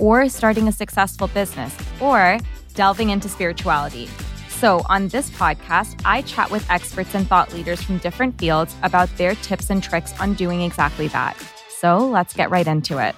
or starting a successful business, or delving into spirituality. So, on this podcast, I chat with experts and thought leaders from different fields about their tips and tricks on doing exactly that. So, let's get right into it.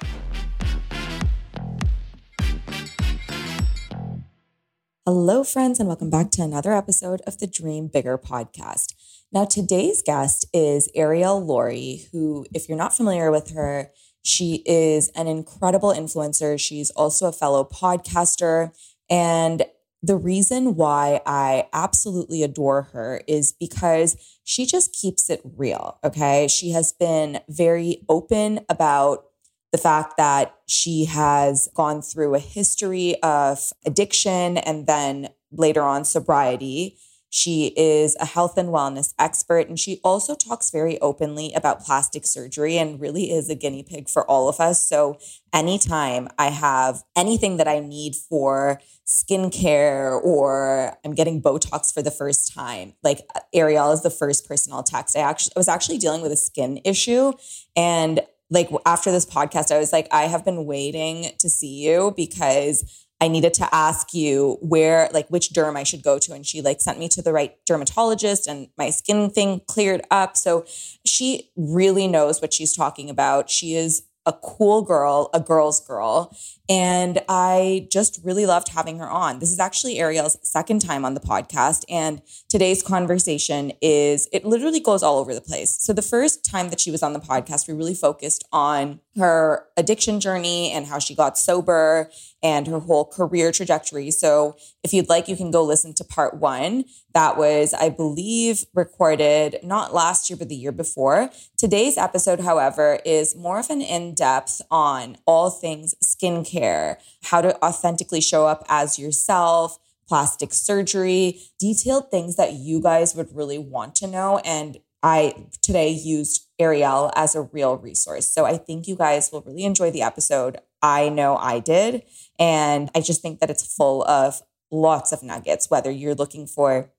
Hello, friends, and welcome back to another episode of the Dream Bigger podcast. Now, today's guest is Arielle Lorre, who, if you're not familiar with her, she is an incredible influencer. She's also a fellow podcaster. And the reason why I absolutely adore her is because she just keeps it real. Okay. She has been very open about the fact that she has gone through a history of addiction and then later on sobriety. She is a health and wellness expert, and she also talks very openly about plastic surgery and really is a guinea pig for all of us. So, anytime I have anything that I need for skincare or I'm getting Botox for the first time, like uh, Arielle is the first person I'll text. I actually I was actually dealing with a skin issue and like after this podcast, I was like, I have been waiting to see you because I needed to ask you where, like, which derm I should go to. And she like sent me to the right dermatologist and my skin thing cleared up. So she really knows what she's talking about. She is a cool girl, a girl's girl. And I just really loved having her on. This is actually Arielle's second time on the podcast. And today's conversation is, it literally goes all over the place. So the first time that she was on the podcast, we really focused on her addiction journey and how she got sober and her whole career trajectory. So if you'd like, you can go listen to part one. That was, I believe, recorded not last year, but the year before. Today's episode, however, is more of an in depth on all things skincare, how to authentically show up as yourself, plastic surgery, detailed things that you guys would really want to know. And I today used Arielle as a real resource. So I think you guys will really enjoy the episode. I know I did. And I just think that it's full of lots of nuggets, whether you're looking for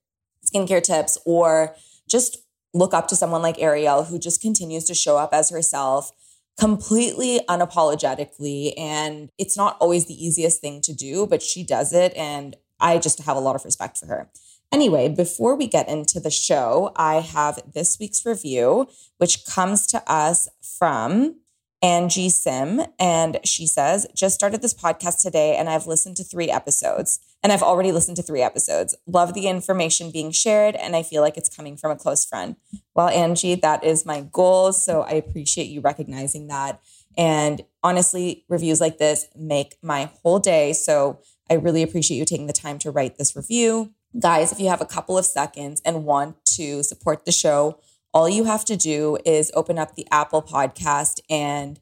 skincare tips or just look up to someone like Arielle who just continues to show up as herself completely unapologetically. And it's not always the easiest thing to do, but she does it. And I just have a lot of respect for her. Anyway, before we get into the show, I have this week's review, which comes to us from Angie Sim. And she says, just started this podcast today and I've listened to three episodes. And I've already listened to three episodes. Love the information being shared, and I feel like it's coming from a close friend. Well, Angie, that is my goal. So I appreciate you recognizing that. And honestly, reviews like this make my whole day. So I really appreciate you taking the time to write this review. Guys, if you have a couple of seconds and want to support the show, all you have to do is open up the Apple podcast and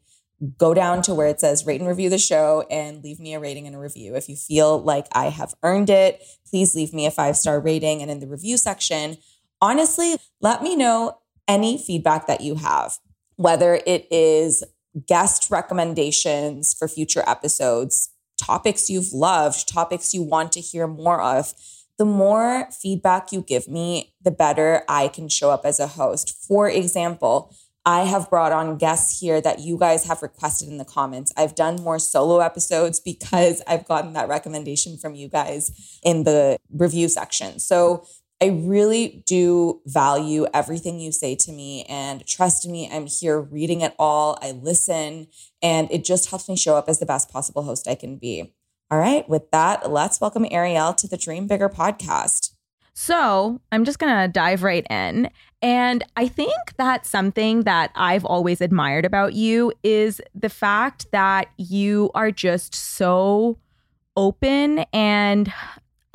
go down to where it says rate and review the show and leave me a rating and a review. If you feel like I have earned it, please leave me a five star rating. And in the review section, honestly, let me know any feedback that you have, whether it is guest recommendations for future episodes, topics you've loved, topics you want to hear more of. The more feedback you give me, the better I can show up as a host. For example, I have brought on guests here that you guys have requested in the comments. I've done more solo episodes because I've gotten that recommendation from you guys in the review section. So I really do value everything you say to me and trust me, I'm here reading it all. I listen and it just helps me show up as the best possible host I can be. All right, with that, let's welcome Arielle to the Dream Bigger podcast. So I'm just going to dive right in. And I think that something that I've always admired about you is the fact that you are just so open and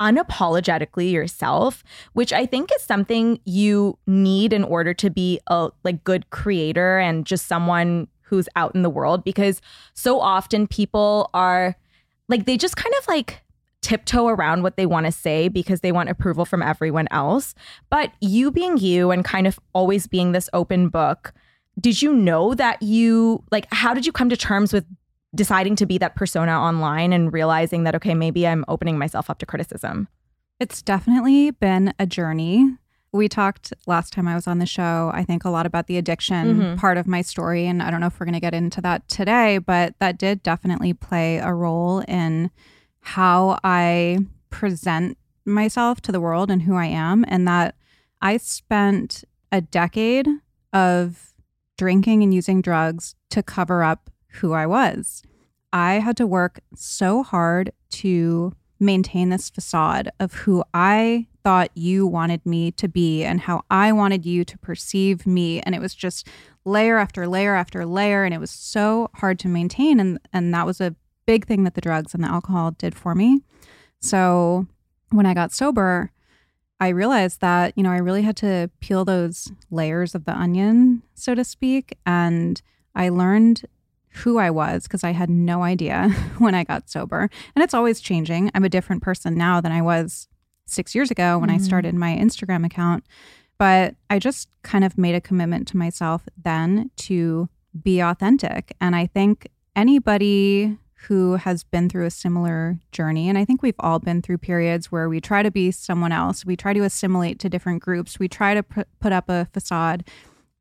unapologetically yourself which i think is something you need in order to be a like good creator and just someone who's out in the world because so often people are like they just kind of like tiptoe around what they want to say because they want approval from everyone else. But you being you and kind of always being this open book, did you know that you like how did you come to terms with deciding to be that persona online and realizing that okay, maybe I'm opening myself up to criticism? It's definitely been a journey. We talked last time I was on the show, I think a lot about the addiction Mhm. part of my story. And I don't know if we're going to get into that today, but that did definitely play a role in how I present myself to the world and who I am. And that I spent a decade of drinking and using drugs to cover up who I was. I had to work so hard to maintain this facade of who I thought you wanted me to be and how I wanted you to perceive me. And it was just layer after layer after layer. And it was so hard to maintain. And, and that was a big thing that the drugs and the alcohol did for me. So when I got sober, I realized that, you know, I really had to peel those layers of the onion, so to speak. And I learned who I was because I had no idea when I got sober. And it's always changing. I'm a different person now than I was six years ago when I Mhm. started my Instagram account. But I just kind of made a commitment to myself then to be authentic. And I think anybody who has been through a similar journey, and I think we've all been through periods where we try to be someone else, we try to assimilate to different groups, we try to put up a facade,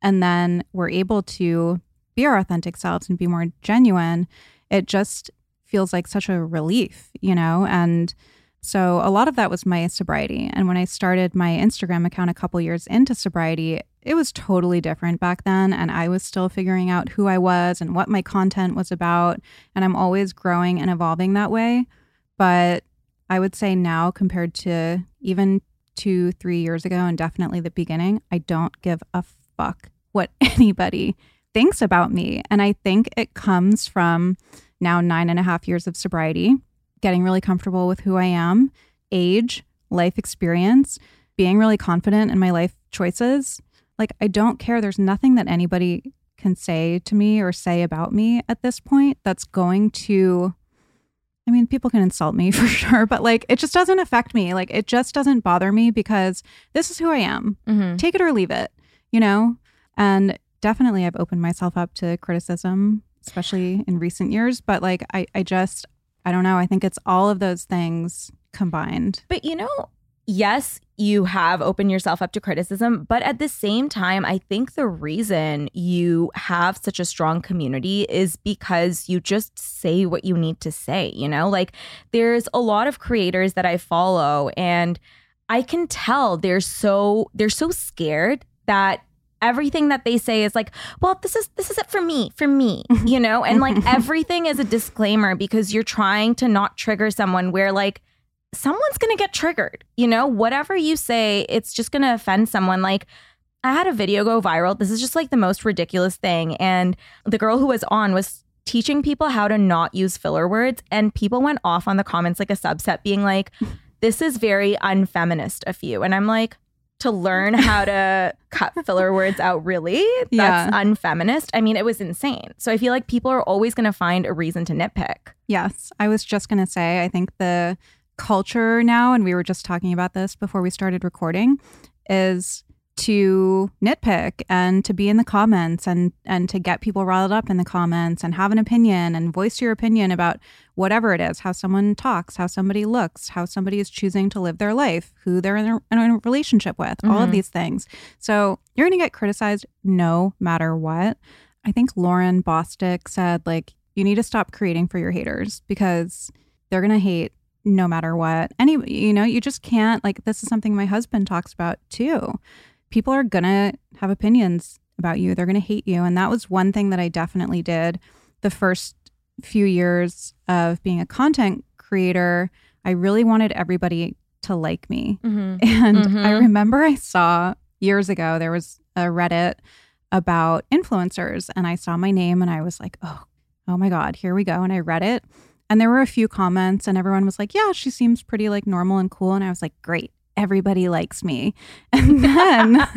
and then we're able to be our authentic selves and be more genuine. It just feels like such a relief, you know? And so a lot of that was my sobriety. And when I started my Instagram account a couple years into sobriety, it was totally different back then. And I was still figuring out who I was and what my content was about. And I'm always growing and evolving that way. But I would say now, compared to even two, three years ago, and definitely the beginning, I don't give a fuck what anybody thinks about me. And I think it comes from now nine and a half years of sobriety, getting really comfortable with who I am, age, life experience, being really confident in my life choices. Like, I don't care. There's nothing that anybody can say to me or say about me at this point that's going to. I mean, people can insult me for sure, but like it just doesn't affect me. Like it just doesn't bother me because this is who I am. Mm-hmm. Take it or leave it, you know? And definitely I've opened myself up to criticism, especially in recent years. But like I, I just I don't know. I think it's all of those things combined. But you know, yes, you have opened yourself up to criticism, but at the same time, I think the reason you have such a strong community is because you just say what you need to say, you know? Like there's a lot of creators that I follow and I can tell they're so they're so scared that everything that they say is like, well, this is this is it for me, for me, you know? And like everything is a disclaimer because you're trying to not trigger someone where like someone's going to get triggered. You know, whatever you say, it's just going to offend someone. Like, I had a video go viral. This is just like the most ridiculous thing. And the girl who was on was teaching people how to not use filler words. And people went off on the comments like a subset, being like, this is very unfeminist of you. And I'm like, to learn how to cut filler words out, really? That's Yeah. unfeminist. I mean, it was insane. So I feel like people are always going to find a reason to nitpick. Yes, I was just going to say, I think the culture now, and we were just talking about this before we started recording, is to nitpick and to be in the comments and and to get people riled up in the comments and have an opinion and voice your opinion about whatever it is how someone talks how somebody looks how somebody is choosing to live their life who they're in a, in a relationship with mm-hmm. all of these things. So you're going to get criticized no matter what. I think lauren bosstick said like you need to stop creating for your haters because they're going to hate no matter what. Any you know you just can't like this is something my husband talks about too people are going to have opinions about you. They're going to hate you. And that was one thing that I definitely did the first few years of being a content creator. I really wanted everybody to like me. Mm-hmm. And mm-hmm. I remember I saw years ago, there was a Reddit about influencers, and I saw my name and I was like, oh, oh my God, here we go. And I read it. And there were a few comments, and everyone was like, yeah, she seems pretty like normal and cool. And I was like, great everybody likes me. And then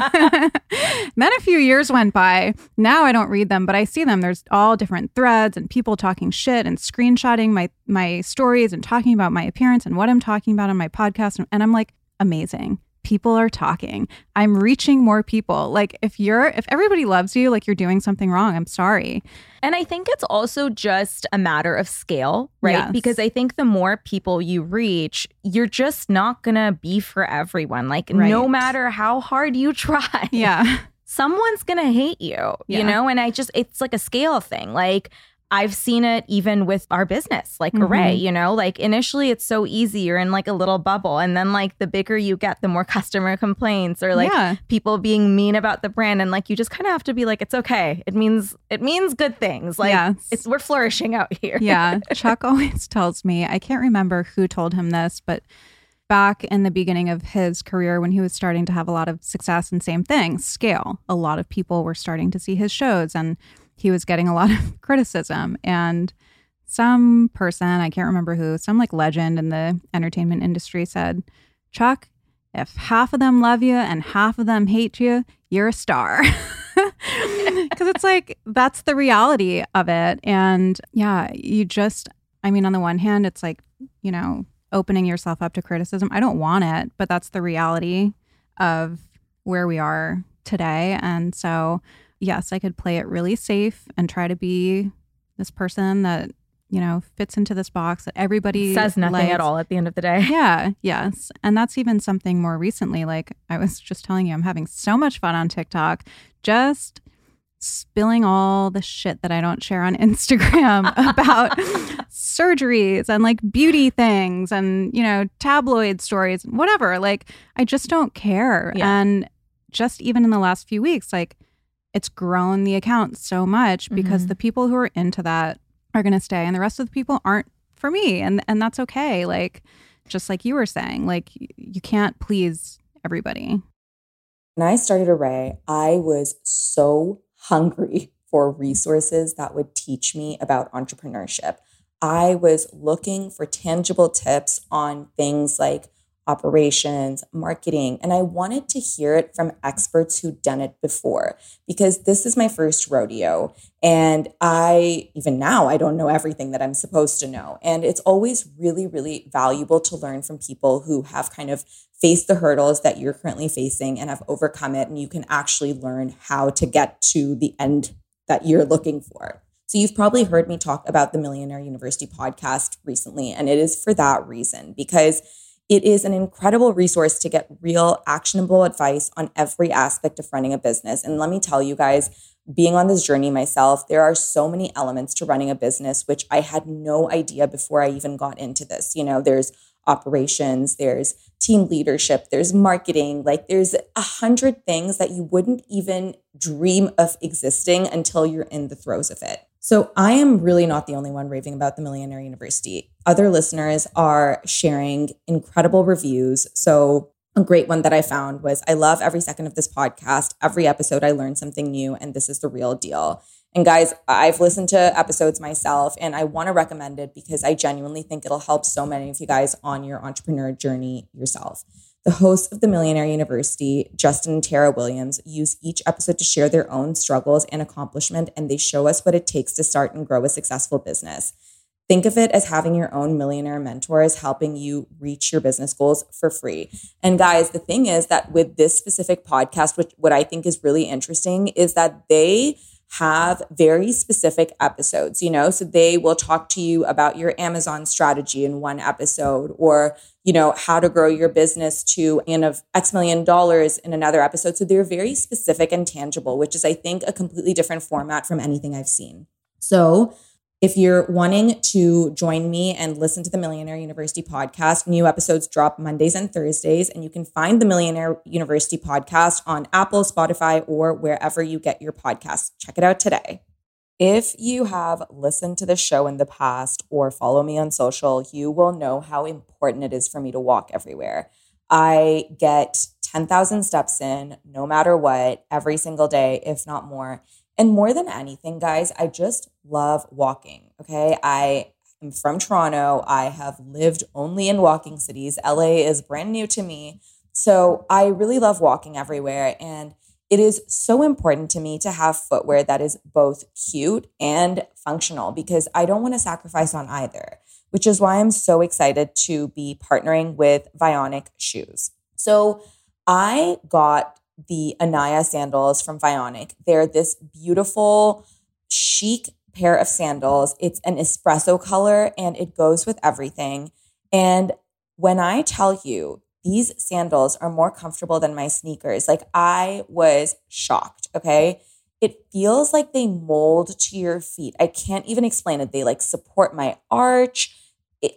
then a few years went by. Now I don't read them, but I see them. There's all different threads and people talking shit and screenshotting my my stories and talking about my appearance and what I'm talking about on my podcast and I'm like amazing people are talking. I'm reaching more people. Like if you're if everybody loves you, like you're doing something wrong. I'm sorry. And I think it's also just a matter of scale, right? Yes. Because I think the more people you reach, you're just not going to be for everyone. Like right. no matter how hard you try. Yeah. Someone's to hate you, yeah. you know? And I just it's like a scale thing. Like I've seen it even with our business, like mm-hmm. Arrae, you know, like initially it's so easy. You're in like a little bubble. And then, like, the bigger you get, the more customer complaints or like yeah. people being mean about the brand. And like, you just kind of have to be like, it's okay. It means, it means good things. Like, yes. it's, we're flourishing out here. yeah. Chuck always tells me, I can't remember who told him this, but back in the beginning of his career when he was starting to have a lot of success and same thing, scale. A lot of people were starting to see his shows and, he was getting a lot of criticism. And some person, I can't remember who, some like legend in the entertainment industry said, Chuck, if half of them love you and half of them hate you, you're a star. Because it's like, that's the reality of it. And yeah, you just, I mean, on the one hand, it's like, you know, opening yourself up to criticism. I don't want it, but that's the reality of where we are today. And so yes, I could play it really safe and try to be this person that you know fits into this box that everybody says nothing likes. at all at the end of the day. Yeah, yes, and that's even something more recently. Like I was just telling you, I'm having so much fun on TikTok, just spilling all the shit that I don't share on Instagram about surgeries and like beauty things and you know tabloid stories, whatever. Like I just don't care, yeah. and just even in the last few weeks, like it's grown the account so much because mm-hmm. the people who are into that are going to stay and the rest of the people aren't for me. And and that's okay. Like just like you were saying like you can't please everybody. When i started Arrae i was so hungry for resources that would teach me about entrepreneurship. I was looking for tangible tips on things like operations, marketing. And I wanted to hear it from experts who'd done it before because this is my first rodeo. And I, even now, I don't know everything that I'm supposed to know. And it's always really, really valuable to learn from people who have kind of faced the hurdles that you're currently facing and have overcome it. And you can actually learn how to get to the end that you're looking for. So, you've probably heard me talk about the Millionaire University podcast recently, and it is for that reason because it is an incredible resource to get real actionable advice on every aspect of running a business. And let me tell you guys, being on this journey myself, there are so many elements to running a business, which I had no idea before I even got into this. You know, there's operations, there's team leadership, there's marketing, like there's a hundred things that you wouldn't even dream of existing until you're in the throes of it. So I am really not the only one raving about the Millionaire University. Other listeners are sharing incredible reviews. So a great one that I found was I love every second of this podcast. Every episode, I learn something new, and this is the real deal. And guys, I've listened to episodes myself and I want to recommend it because I genuinely think it'll help so many of you guys on your entrepreneur journey yourself. The hosts of the Millionaire University, Justin and Tara Williams, use each episode to share their own struggles and accomplishment, and they show us what it takes to start and grow a successful business. Think of it as having your own millionaire mentors helping you reach your business goals for free. And guys, the thing is that with this specific podcast, which what I think is really interesting is that they have very specific episodes, you know? So they will talk to you about your Amazon strategy in one episode or, you know, how to grow your business to in of X million dollars in another episode. So they're very specific and tangible, which is, I think, a completely different format from anything I've seen. So if you're wanting to join me and listen to the Millionaire University podcast, new episodes drop Mondays and Thursdays, and you can find the Millionaire University podcast on Apple, Spotify, or wherever you get your podcasts. Check it out today. If you have listened to the show in the past or follow me on social, you will know how important it is for me to walk everywhere. I get 10,000 steps in no matter what every single day, if not more. And more than anything, guys, I just love walking. Okay. I am from Toronto. I have lived only in walking cities. LA is brand new to me. So I really love walking everywhere. And it is so important to me to have footwear that is both cute and functional because I don't want to sacrifice on either, which is why I'm so excited to be partnering with Vionic Shoes. So I got the Anaya sandals from Vionic. They're this beautiful, chic pair of sandals. It's an espresso color and it goes with everything. And when I tell you these sandals are more comfortable than my sneakers, like I was shocked. Okay. It feels like they mold to your feet. I can't even explain it. They like support my arch.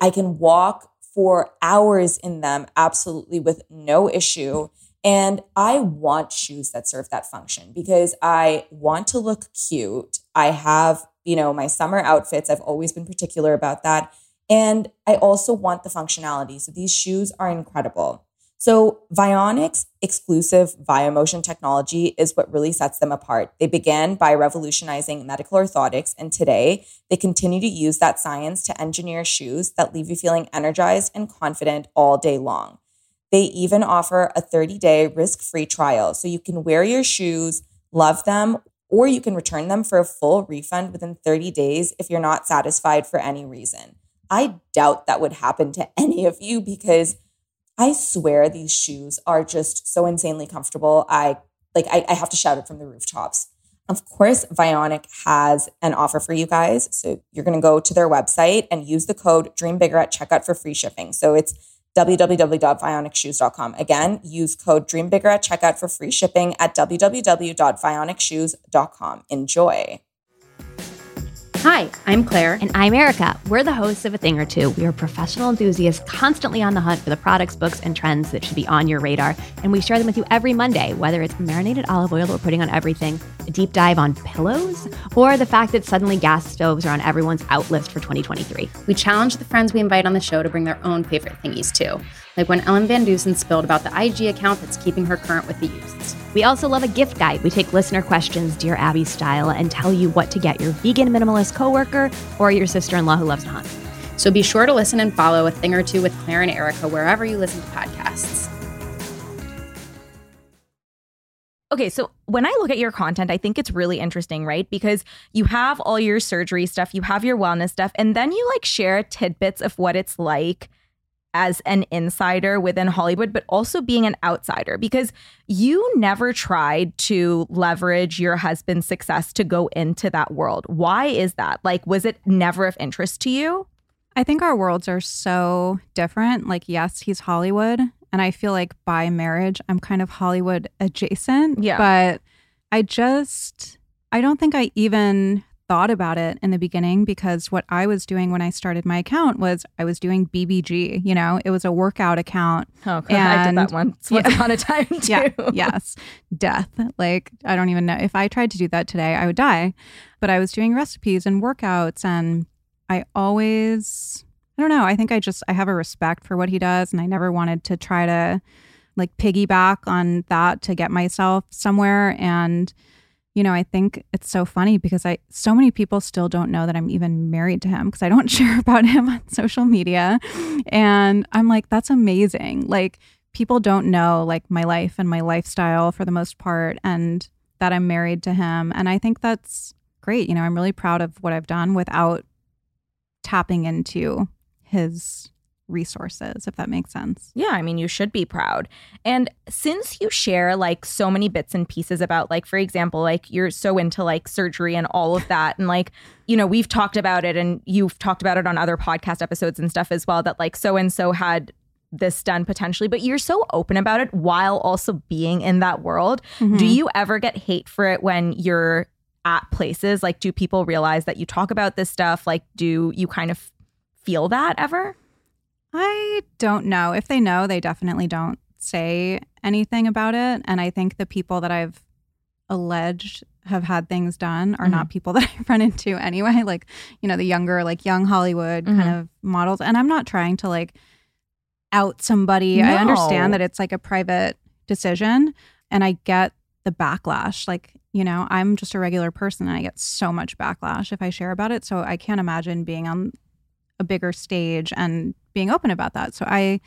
I can walk for hours in them absolutely with no issue. And I want shoes that serve that function because I want to look cute. I have, you know, my summer outfits. I've always been particular about that. And I also want the functionality. So these shoes are incredible. So Vionic's exclusive Vio-Motion technology is what really sets them apart. They began by revolutionizing medical orthotics, and today they continue to use that science to engineer shoes that leave you feeling energized and confident all day long. They even offer a 30 day risk free trial. So you can wear your shoes, love them, or you can return them for a full refund within 30 days if you're not satisfied for any reason. I doubt that would happen to any of you because I swear these shoes are just so insanely comfortable. I like I, I have to shout it from the rooftops. Of course, Vionic has an offer for you guys. So you're to go to their website and use the code Dream Bigger at checkout for free shipping. So it's www.vionicshoes.com. Again, use code DREAMBIGGER at checkout for free shipping at www.vionicshoes.com. Enjoy. Hi, I'm Claire. And I'm Erica. We're the hosts of A Thing or Two. We are professional enthusiasts constantly on the hunt for the products, books, and trends that should be on your radar. And we share them with you every Monday, whether it's marinated olive oil that we're putting on everything, a deep dive on pillows, or the fact that suddenly gas stoves are on everyone's out list for 2023. We challenge the friends we invite on the show to bring their own favorite thingies too like when Ellen Van Dusen spilled about the IG account that's keeping her current with the youths. We also love a gift guide. We take listener questions, Dear Abby style, and tell you what to get your vegan minimalist coworker or your sister in law who loves to hunt. So be sure to listen and follow a thing or two with Claire and Erica wherever you listen to podcasts. Okay, so when I look at your content, I think it's really interesting, right? Because you have all your surgery stuff, you have your wellness stuff, and then you like share tidbits of what it's like as an insider within Hollywood, but also being an outsider because you never tried to leverage your husband's success to go into that world. Why is that? Like, was it never of interest to you? I think our worlds are so different. Like, yes, he's Hollywood. And I feel like by marriage, I'm kind of Hollywood adjacent. Yeah. But I just, I don't think I even thought about it in the beginning because what I was doing when I started my account was I was doing BBG. You know, it was a workout account. Oh, and, I did that once once yeah, upon a time too. Yeah, yes, death. Like I don't even know if I tried to do that today, I would die. But I was doing recipes and workouts, and I always, I don't know. I think I just I have a respect for what he does, and I never wanted to try to like piggyback on that to get myself somewhere and you know, I think it's so funny because I so many people still don't know that I'm even married to him because I don't share about him on social media. And I'm like, that's amazing. Like people don't know like my life and my lifestyle for the most part and that I'm married to him. And I think that's great. You know, I'm really proud of what I've done without tapping into his resources, if that makes sense. Yeah, I mean, you should be proud. And since you share like so many bits and pieces about, like, for example, like you're so into like surgery and all of that, and like, you know, we've talked about it and you've talked about it on other podcast episodes and stuff as well, that like so and so had this done potentially, but you're so open about it while also being in that world. Mm-hmm. Do you ever get hate for it when you're at places? Like, do people realize that you talk about this stuff? Like, do you kind of feel that ever? I don't know. If they know, they definitely don't say anything about it. And I think the people that I've alleged have had things done are mm-hmm. not people that I've run into anyway. Like, you know, the younger, like young Hollywood mm-hmm. kind of models. And I'm not trying to like out somebody. No. I understand that it's like a private decision and I get the backlash. Like, you know, I'm just a regular person and I get so much backlash if I share about it. So I can't imagine being on a bigger stage and being open about that. So I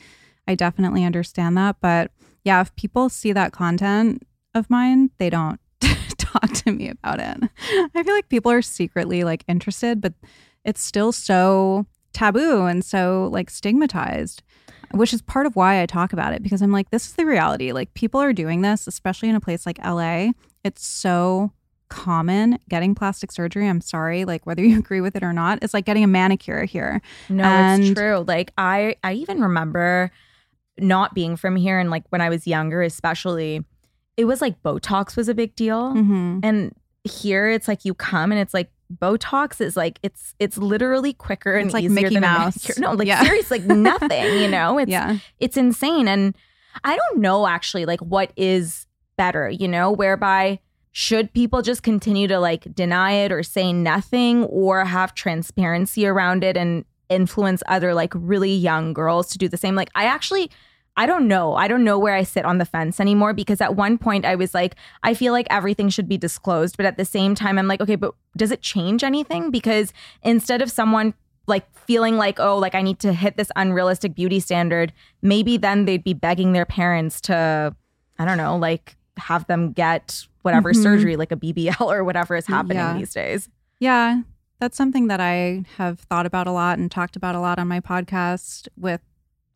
I definitely understand that, but yeah, if people see that content of mine, they don't talk to me about it. I feel like people are secretly like interested, but it's still so taboo and so like stigmatized, which is part of why I talk about it because I'm like this is the reality. Like people are doing this, especially in a place like LA. It's so common getting plastic surgery. I'm sorry, like whether you agree with it or not, it's like getting a manicure here. No, and it's true. Like I I even remember not being from here and like when I was younger, especially, it was like Botox was a big deal. Mm-hmm. And here it's like you come and it's like Botox is like it's it's literally quicker and it's like easier Mickey than Mouse. No, like yeah. seriously, like nothing. You know, it's yeah. it's insane. And I don't know actually like what is better. You know, whereby should people just continue to like deny it or say nothing or have transparency around it and influence other like really young girls to do the same? Like, I actually. I don't know. I don't know where I sit on the fence anymore because at one point I was like, I feel like everything should be disclosed. But at the same time, I'm like, okay, but does it change anything? Because instead of someone like feeling like, oh, like I need to hit this unrealistic beauty standard, maybe then they'd be begging their parents to, I don't know, like have them get whatever mm-hmm. surgery, like a BBL or whatever is happening yeah. these days. Yeah, that's something that I have thought about a lot and talked about a lot on my podcast with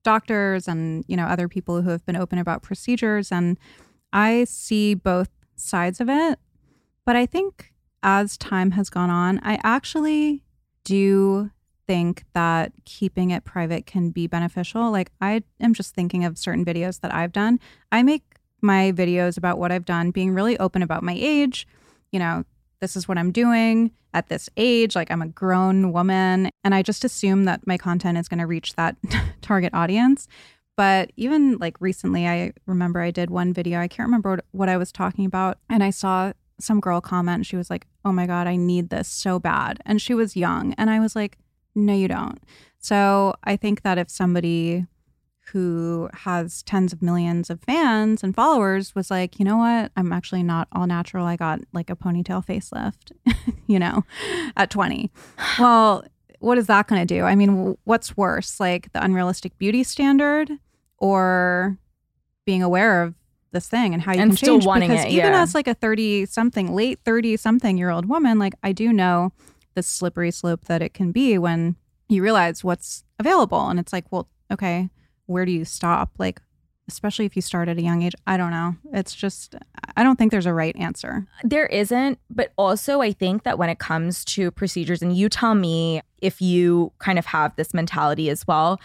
doctors and you know other people who have been open about procedures and I see both sides of it but I think as time has gone on I actually do think that keeping it private can be beneficial like I am just thinking of certain videos that I've done I make my videos about what I've done, being really open about my age. You know, this is what I'm doing at this age. Like, I'm a grown woman. And I just assume that my content is going to reach that target audience. But even like recently, I remember I did one video. I can't remember what I was talking about. And I saw some girl comment. She was like, Oh my God, I need this so bad. And she was young. And I was like, No, you don't. So I think that if somebody who has tens of millions of fans and followers was like, you know what? I'm actually not all natural. I got like a ponytail facelift, you know, at 20. Well, what is that going to do? I mean, what's worse, like the unrealistic beauty standard or being aware of this thing and how you and can still change? wanting because it, even yeah. as like a 30 something, late 30 something year old woman, like I do know the slippery slope that it can be when you realize what's available. And it's like, well, okay, where do you stop? Like, especially if you start at a young age. I don't know. It's just, I don't think there's a right answer. There isn't. But also, I think that when it comes to procedures, and you tell me if you kind of have this mentality as well.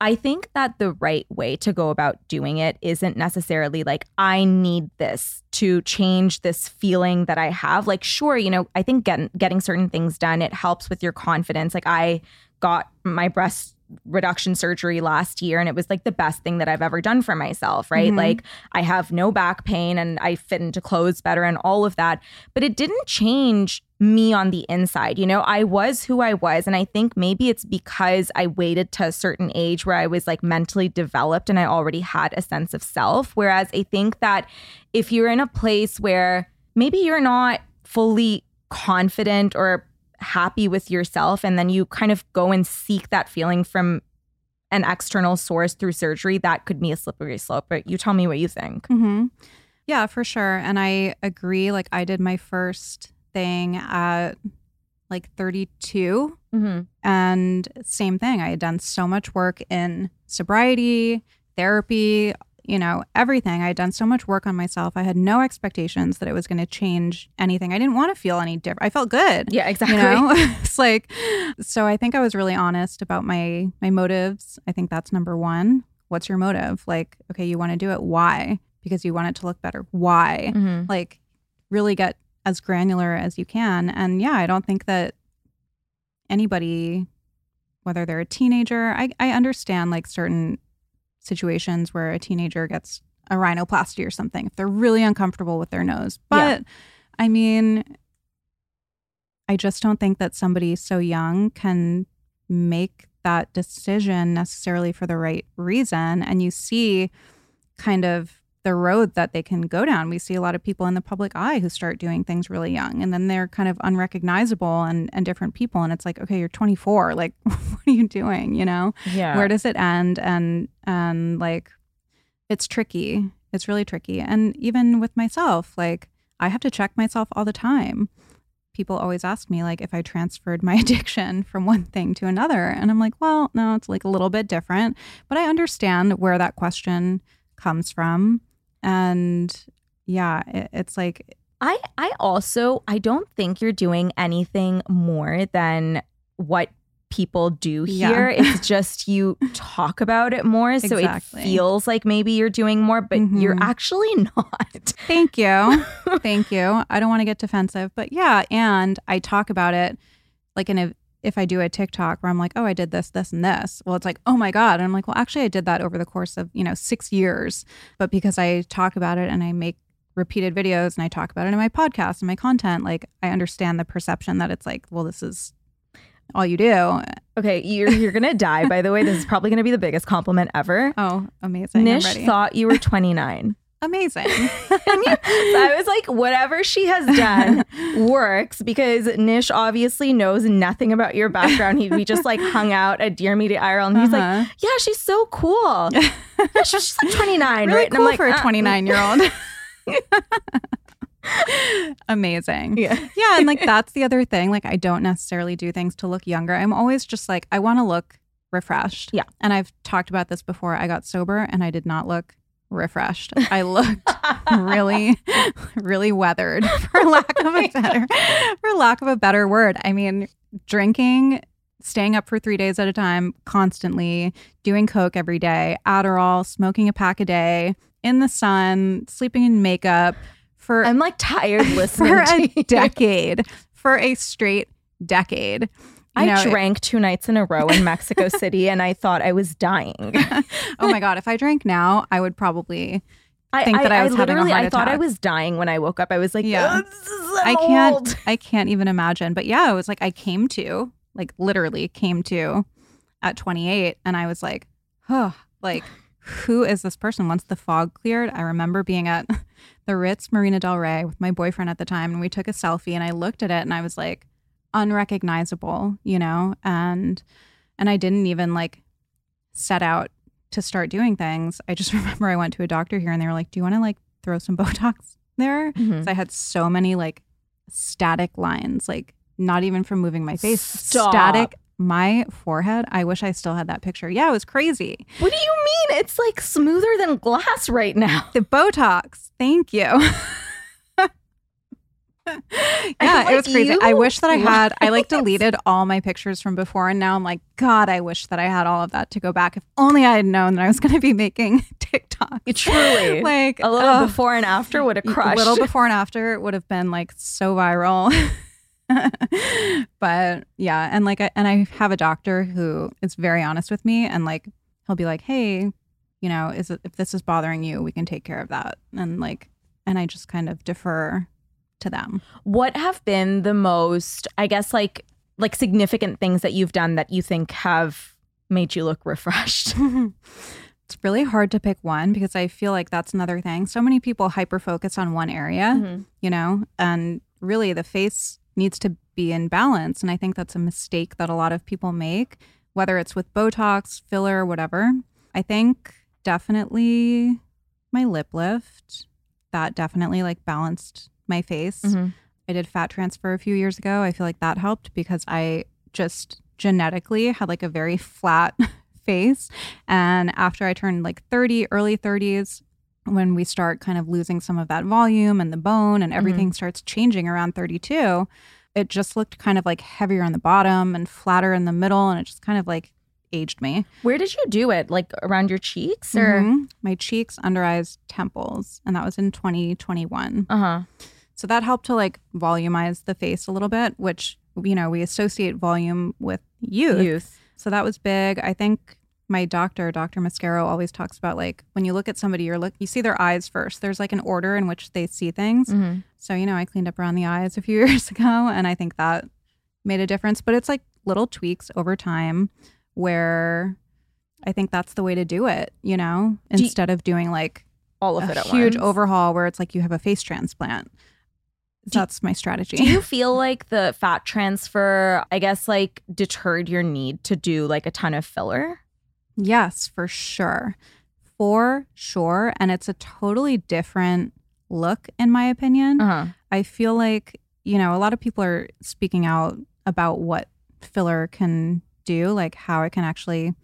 I think that the right way to go about doing it isn't necessarily like, I need this to change this feeling that I have. Like, sure, you know, I think getting, getting certain things done, it helps with your confidence. Like, I got my breast reduction surgery last year and it was like the best thing that I've ever done for myself, right? Mm-hmm. Like I have no back pain and I fit into clothes better and all of that. But it didn't change me on the inside. You know, I was who I was. And I think maybe it's because I waited to a certain age where I was like mentally developed and I already had a sense of self. Whereas I think that if you're in a place where maybe you're not fully confident or happy with yourself and then you kind of go and seek that feeling from an external source through surgery, that could be a slippery slope. But you tell me what you think. Mm-hmm. Yeah, for sure. And I agree. Like, I did my first thing at like 32. Mm-hmm. And same thing. I had done so much work in sobriety, therapy, you know, everything. I had done so much work on myself. I had no expectations that it was going to change anything. I didn't want to feel any different. I felt good. Yeah, exactly. You know? it's like so I think I was really honest about my my motives. I think that's number 1. What's your motive? Like, okay, you want to do it. Why? Because you want it to look better. Why? Mm-hmm. Like really get as granular as you can. And yeah, I don't think that anybody whether they're a teenager, I, I understand like certain situations where a teenager gets a rhinoplasty or something if they're really uncomfortable with their nose. But yeah. I mean, I just don't think that somebody so young can make that decision necessarily for the right reason. And you see kind of the road that they can go down. We see a lot of people in the public eye who start doing things really young and then they're kind of unrecognizable and, and different people. And it's like, okay, you're 24. Like, what are you doing? You know? Yeah. Where does it end? And, and like, it's tricky. It's really tricky. And even with myself, like, I have to check myself all the time. People always ask me, like, if I transferred my addiction from one thing to another. And I'm like, well, no, it's like a little bit different. But I understand where that question comes from and yeah it, it's like i i also i don't think you're doing anything more than what people do here yeah. it's just you talk about it more so exactly. it feels like maybe you're doing more but mm-hmm. you're actually not thank you thank you i don't want to get defensive but yeah and i talk about it like in a if I do a TikTok where I'm like, oh, I did this, this, and this, well, it's like, oh my God. And I'm like, well, actually, I did that over the course of, you know, six years. But because I talk about it and I make repeated videos and I talk about it in my podcast and my content, like I understand the perception that it's like, well, this is all you do. Okay, you're you're gonna die. By the way, this is probably gonna be the biggest compliment ever. Oh, amazing! Nish thought you were 29 amazing. so I was like, whatever she has done works because Nish obviously knows nothing about your background. He, we just like hung out at Dear Media Ireland. He's uh-huh. like, yeah, she's so cool. yeah, she's, she's like 29, really right? Cool and I'm like, for a 29 uh, year old. Amazing. Yeah. Yeah. And like, that's the other thing. Like, I don't necessarily do things to look younger. I'm always just like, I want to look refreshed. Yeah. And I've talked about this before. I got sober and I did not look refreshed. I looked really, really weathered for lack of a better for lack of a better word. I mean, drinking, staying up for three days at a time, constantly, doing coke every day, Adderall, smoking a pack a day, in the sun, sleeping in makeup for I'm like tired listening for a decade. For a straight decade. I know, drank two nights in a row in Mexico City and I thought I was dying. oh my God. If I drank now, I would probably think I, that I, I was having a heart. I thought I was dying when I woke up. I was like, yeah, I can't, I can't even imagine. But yeah, it was like I came to, like literally came to at 28 and I was like, oh, like, who is this person? Once the fog cleared, I remember being at the Ritz Marina Del Rey with my boyfriend at the time and we took a selfie and I looked at it and I was like, unrecognizable, you know, and and I didn't even like set out to start doing things. I just remember I went to a doctor here and they were like, "Do you want to like throw some Botox there?" Mm-hmm. I had so many like static lines, like not even from moving my face, Stop. static my forehead. I wish I still had that picture. Yeah, it was crazy. What do you mean? It's like smoother than glass right now. The Botox. Thank you. yeah, it was crazy. I wish that I had I like deleted all my pictures from before and now I'm like, God, I wish that I had all of that to go back. If only I had known that I was gonna be making TikTok. Truly. like a little uh, before and after would have crushed. A little before and after would have been like so viral. but yeah, and like I, and I have a doctor who is very honest with me and like he'll be like, Hey, you know, is it, if this is bothering you, we can take care of that. And like and I just kind of defer to them. What have been the most, I guess, like like significant things that you've done that you think have made you look refreshed? it's really hard to pick one because I feel like that's another thing. So many people hyper focus on one area, mm-hmm. you know, and really the face needs to be in balance. And I think that's a mistake that a lot of people make, whether it's with Botox, filler, whatever. I think definitely my lip lift that definitely like balanced my face. Mm-hmm. I did fat transfer a few years ago. I feel like that helped because I just genetically had like a very flat face. And after I turned like 30, early 30s, when we start kind of losing some of that volume and the bone and everything mm-hmm. starts changing around 32, it just looked kind of like heavier on the bottom and flatter in the middle. And it just kind of like aged me. Where did you do it? Like around your cheeks or mm-hmm. my cheeks, under eyes, temples. And that was in 2021. Uh huh. So that helped to like volumize the face a little bit, which, you know, we associate volume with youth. Youth. So that was big. I think my doctor, Dr. Mascaro, always talks about like when you look at somebody, you're look you see their eyes first. There's like an order in which they see things. Mm-hmm. So, you know, I cleaned up around the eyes a few years ago and I think that made a difference. But it's like little tweaks over time where I think that's the way to do it, you know, instead of doing like all of it at a huge once. overhaul where it's like you have a face transplant. Do, that's my strategy. Do you feel like the fat transfer, I guess, like deterred your need to do like a ton of filler? Yes, for sure. For sure. And it's a totally different look, in my opinion. Uh-huh. I feel like, you know, a lot of people are speaking out about what filler can do, like how it can actually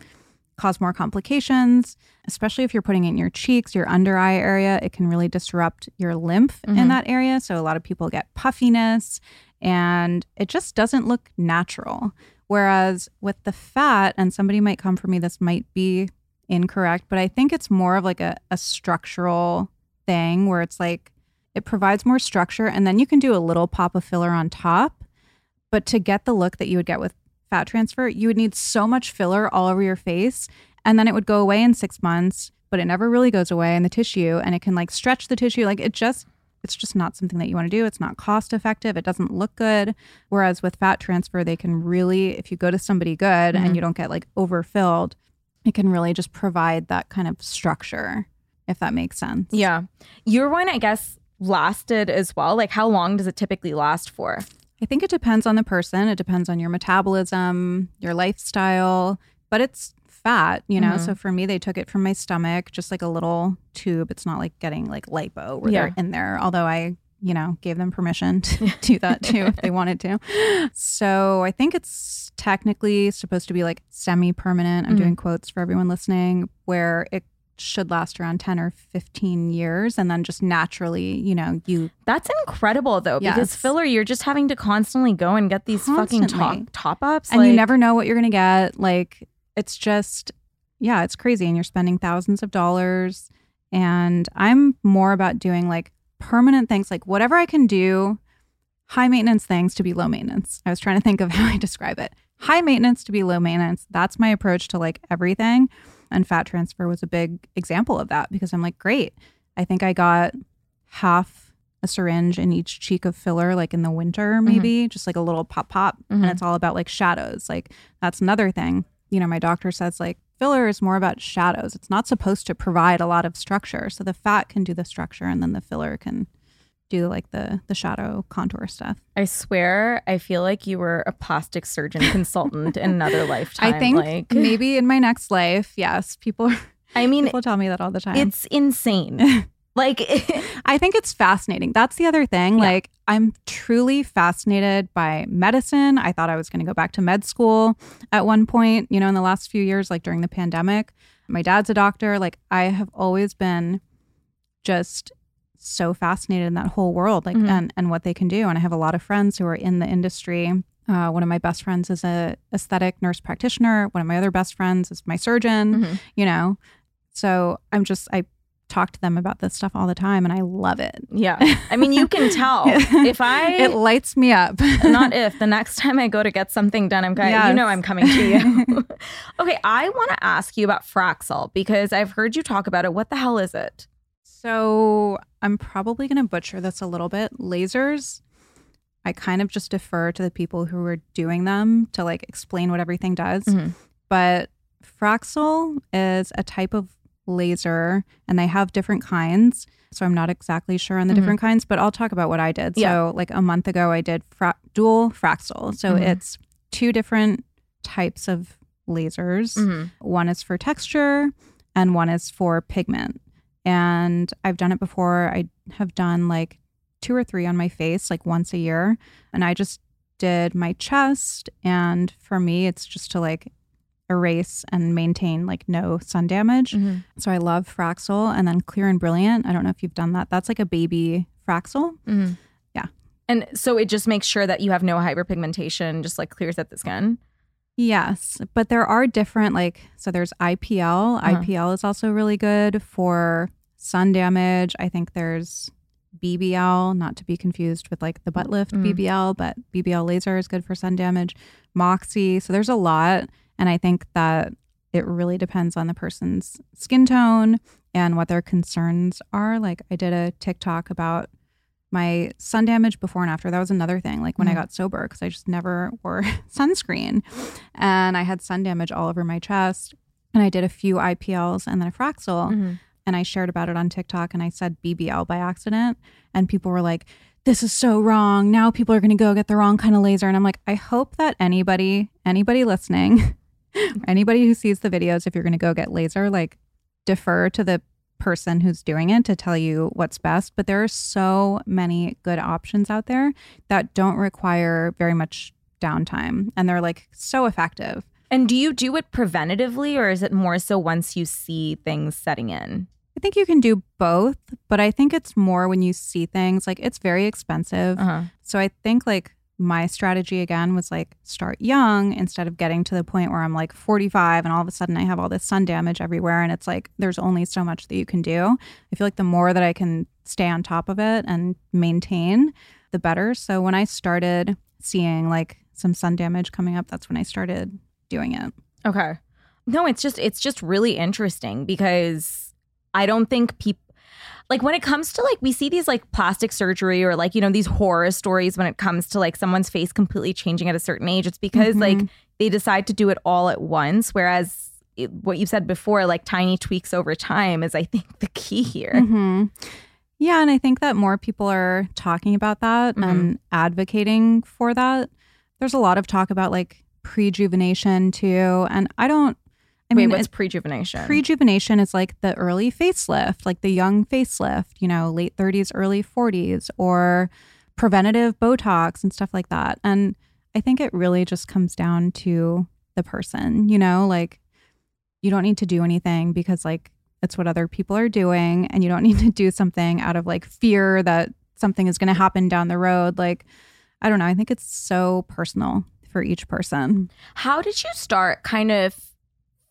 cause more complications, especially if you're putting it in your cheeks, your under eye area. It can really disrupt your lymph mm-hmm. in that area. So a lot of people get puffiness and it just doesn't look natural. Whereas with the fat, and somebody might come for me, this might be incorrect, but I think it's more of like a, a structural thing where it's like it provides more structure and then you can do a little pop of filler on top. But to get the look that you would get with fat transfer, you would need so much filler all over your face and then it would go away in six months, but it never really goes away in the tissue and it can like stretch the tissue. Like it just it's just not something that you want to do. It's not cost effective. It doesn't look good. Whereas with fat transfer, they can really, if you go to somebody good mm-hmm. and you don't get like overfilled, it can really just provide that kind of structure, if that makes sense. Yeah. Your one, I guess, lasted as well. Like, how long does it typically last for? I think it depends on the person. It depends on your metabolism, your lifestyle, but it's fat, you know. Mm-hmm. So for me, they took it from my stomach, just like a little tube. It's not like getting like lipo where yeah. they're in there. Although I, you know, gave them permission to do that too if they wanted to. So I think it's technically supposed to be like semi permanent. I'm mm-hmm. doing quotes for everyone listening, where it should last around 10 or 15 years and then just naturally you know you that's incredible though yes. because filler you're just having to constantly go and get these constantly. fucking top top ups and like, you never know what you're gonna get like it's just, yeah, it's crazy. And you're spending thousands of dollars. And I'm more about doing like permanent things, like whatever I can do, high maintenance things to be low maintenance. I was trying to think of how I describe it. High maintenance to be low maintenance. That's my approach to like everything. And fat transfer was a big example of that because I'm like, great. I think I got half a syringe in each cheek of filler, like in the winter, mm-hmm. maybe mm-hmm. just like a little pop pop. Mm-hmm. And it's all about like shadows. Like that's another thing you know, my doctor says like filler is more about shadows. It's not supposed to provide a lot of structure. So the fat can do the structure and then the filler can do like the the shadow contour stuff. I swear, I feel like you were a plastic surgeon consultant in another lifetime. I think like maybe in my next life, yes. People I mean, people tell me that all the time. It's insane. Like, I think it's fascinating. That's the other thing. Yeah. Like, I'm truly fascinated by medicine. I thought I was going to go back to med school at one point, you know, in the last few years, like during the pandemic. My dad's a doctor. Like, I have always been just so fascinated in that whole world, like, mm-hmm. and, and what they can do. And I have a lot of friends who are in the industry. Uh, one of my best friends is a aesthetic nurse practitioner. One of my other best friends is my surgeon, mm-hmm. you know. So I'm just, I talk to them about this stuff all the time and I love it. Yeah. I mean, you can tell if I It lights me up. not if the next time I go to get something done, I'm going, yes. you know I'm coming to you. okay, I want to ask you about Fraxel because I've heard you talk about it. What the hell is it? So, I'm probably going to butcher this a little bit. Lasers I kind of just defer to the people who are doing them to like explain what everything does. Mm-hmm. But Fraxel is a type of laser and they have different kinds. So I'm not exactly sure on the mm-hmm. different kinds, but I'll talk about what I did. Yeah. So like a month ago I did fra- dual Fraxel. So mm-hmm. it's two different types of lasers. Mm-hmm. One is for texture and one is for pigment. And I've done it before. I have done like two or three on my face like once a year. And I just did my chest. And for me, it's just to like erase and maintain like no sun damage. Mm-hmm. So I love Fraxel and then Clear and Brilliant. I don't know if you've done that. That's like a baby Fraxel. Mhm. Yeah. And so it just makes sure that you have no hyperpigmentation, just like clears up the skin. Yes, but there are different like so there's IPL. Uh-huh. IPL is also really good for sun damage. I think there's BBL, not to be confused with like the butt lift Mm. BBL, but BBL laser is good for sun damage. Moxi. So there's a lot and I think that it really depends on the person's skin tone and what their concerns are. Like I did a TikTok about my sun damage before and after. That was another thing. Like when I Mhm. got sober, because I just never wore sunscreen, and I had sun damage all over my chest. And I did a few IPLs and then a Fraxel, Mhm. and I shared about it on TikTok. And I said BBL by accident, and people were like, "This is so wrong. Now people are going to go get the wrong kind of laser." And I'm like, I hope that anybody, anybody listening, anybody who sees the videos, if you're going to go get laser, like defer to the person who's doing it to tell you what's best. But there are so many good options out there that don't require very much downtime and they're like so effective. And do you do it preventatively or is it more so once you see things setting in? I think you can do both, but I think it's more when you see things like it's very expensive. Uh-huh. So I think like my strategy again was like start young instead of getting to the point where I'm like 45 and all of a sudden I have all this sun damage everywhere and it's like there's only so much that you can do. I feel like the more that I can stay on top of it and maintain, the better. So when I started seeing like some sun damage coming up, that's when I started doing it. Okay. No, it's just it's just really interesting because I don't think people like when it comes to like we see these like plastic surgery or like you know these horror stories when it comes to like someone's face completely changing at a certain age it's because Mhm. like they decide to do it all at once whereas it, what you said before like tiny tweaks over time is I think the key here. hmm Yeah, and I think that more people are talking about that Mhm. and advocating for that. There's a lot of talk about like prejuvenation too, and I don't. I Wait, mean, what's prejuvenation? prejuvenation is like the early facelift, like the young facelift, you know, late 30s, early 40s, or preventative Botox and stuff like that. And I think it really just comes down to the person, you know, like you don't need to do anything because like it's what other people are doing and you don't need to do something out of like fear that something is going to happen down the road. Like, I don't know. I think it's so personal for each person. How did you start kind of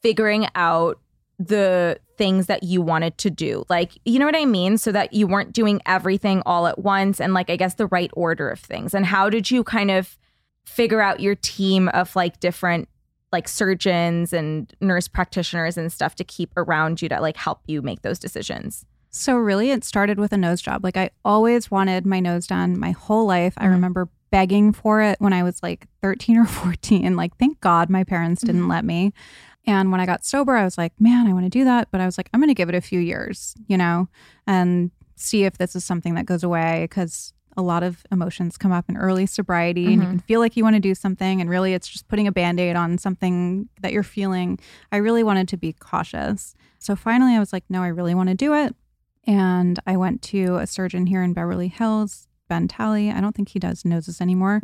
figuring out the things that you wanted to do? Like, you know what I mean? So that you weren't doing everything all at once and, like, I guess the right order of things. And how did you kind of figure out your team of like different like surgeons and nurse practitioners and stuff to keep around you to like help you make those decisions? So really it started with a nose job. Like I always wanted my nose done my whole life. I mm-hmm. remember begging for it when I was like 13 or 14. Like thank God my parents mm-hmm. didn't let me. And when I got sober, I was like, man, I want to do that, but I was like I'm going to give it a few years, you know, and see if this is something that goes away cuz a lot of emotions come up in early sobriety and you Mhm. can feel like you want to do something and really it's just putting a band-aid on something that you're feeling. I really wanted to be cautious. So finally I was like, no, I really want to do it. And I went to a surgeon here in Beverly Hills, Ben Talei. I don't think he does noses anymore.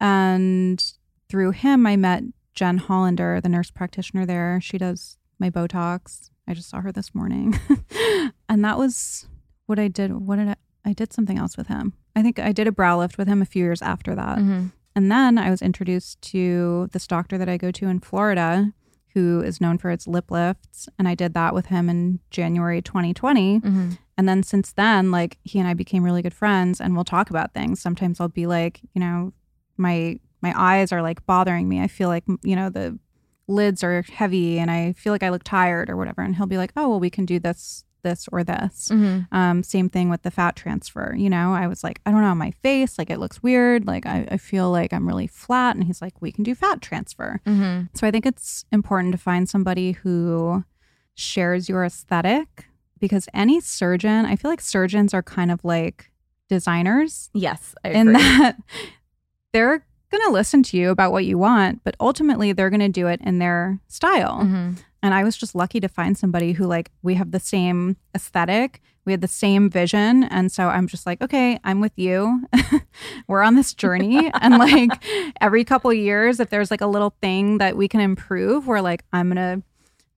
And through him, I met Jen Hollander, the nurse practitioner there. She does my Botox. I just saw her this morning. and that was what I did. What did I? I did something else with him. I think I did a brow lift with him a few years after that. Mhm. And then I was introduced to this doctor that I go to in Florida who is known for its lip lifts. And I did that with him in January 2020. Mhm. And then since then, like he and I became really good friends and we'll talk about things. Sometimes I'll be like, you know, my my eyes are like bothering me. I feel like, you know, the lids are heavy and I feel like I look tired or whatever. And he'll be like, oh, well, we can do this, this, or this. Mhm. Um, same thing with the fat transfer. You know, I was like, I don't know, my face, like it looks weird. Like I, I feel like I'm really flat. And he's like, we can do fat transfer. Mhm. So I think it's important to find somebody who shares your aesthetic because any surgeon, I feel like surgeons are kind of like designers Yes, I in that they're going to listen to you about what you want, but ultimately they're going to do it in their style. Mhm. And I was just lucky to find somebody who, like, we have the same aesthetic, we had the same vision. And so I'm just like, okay, I'm with you. We're on this journey. and like every couple years, if there's like a little thing that we can improve, we're like, I'm going to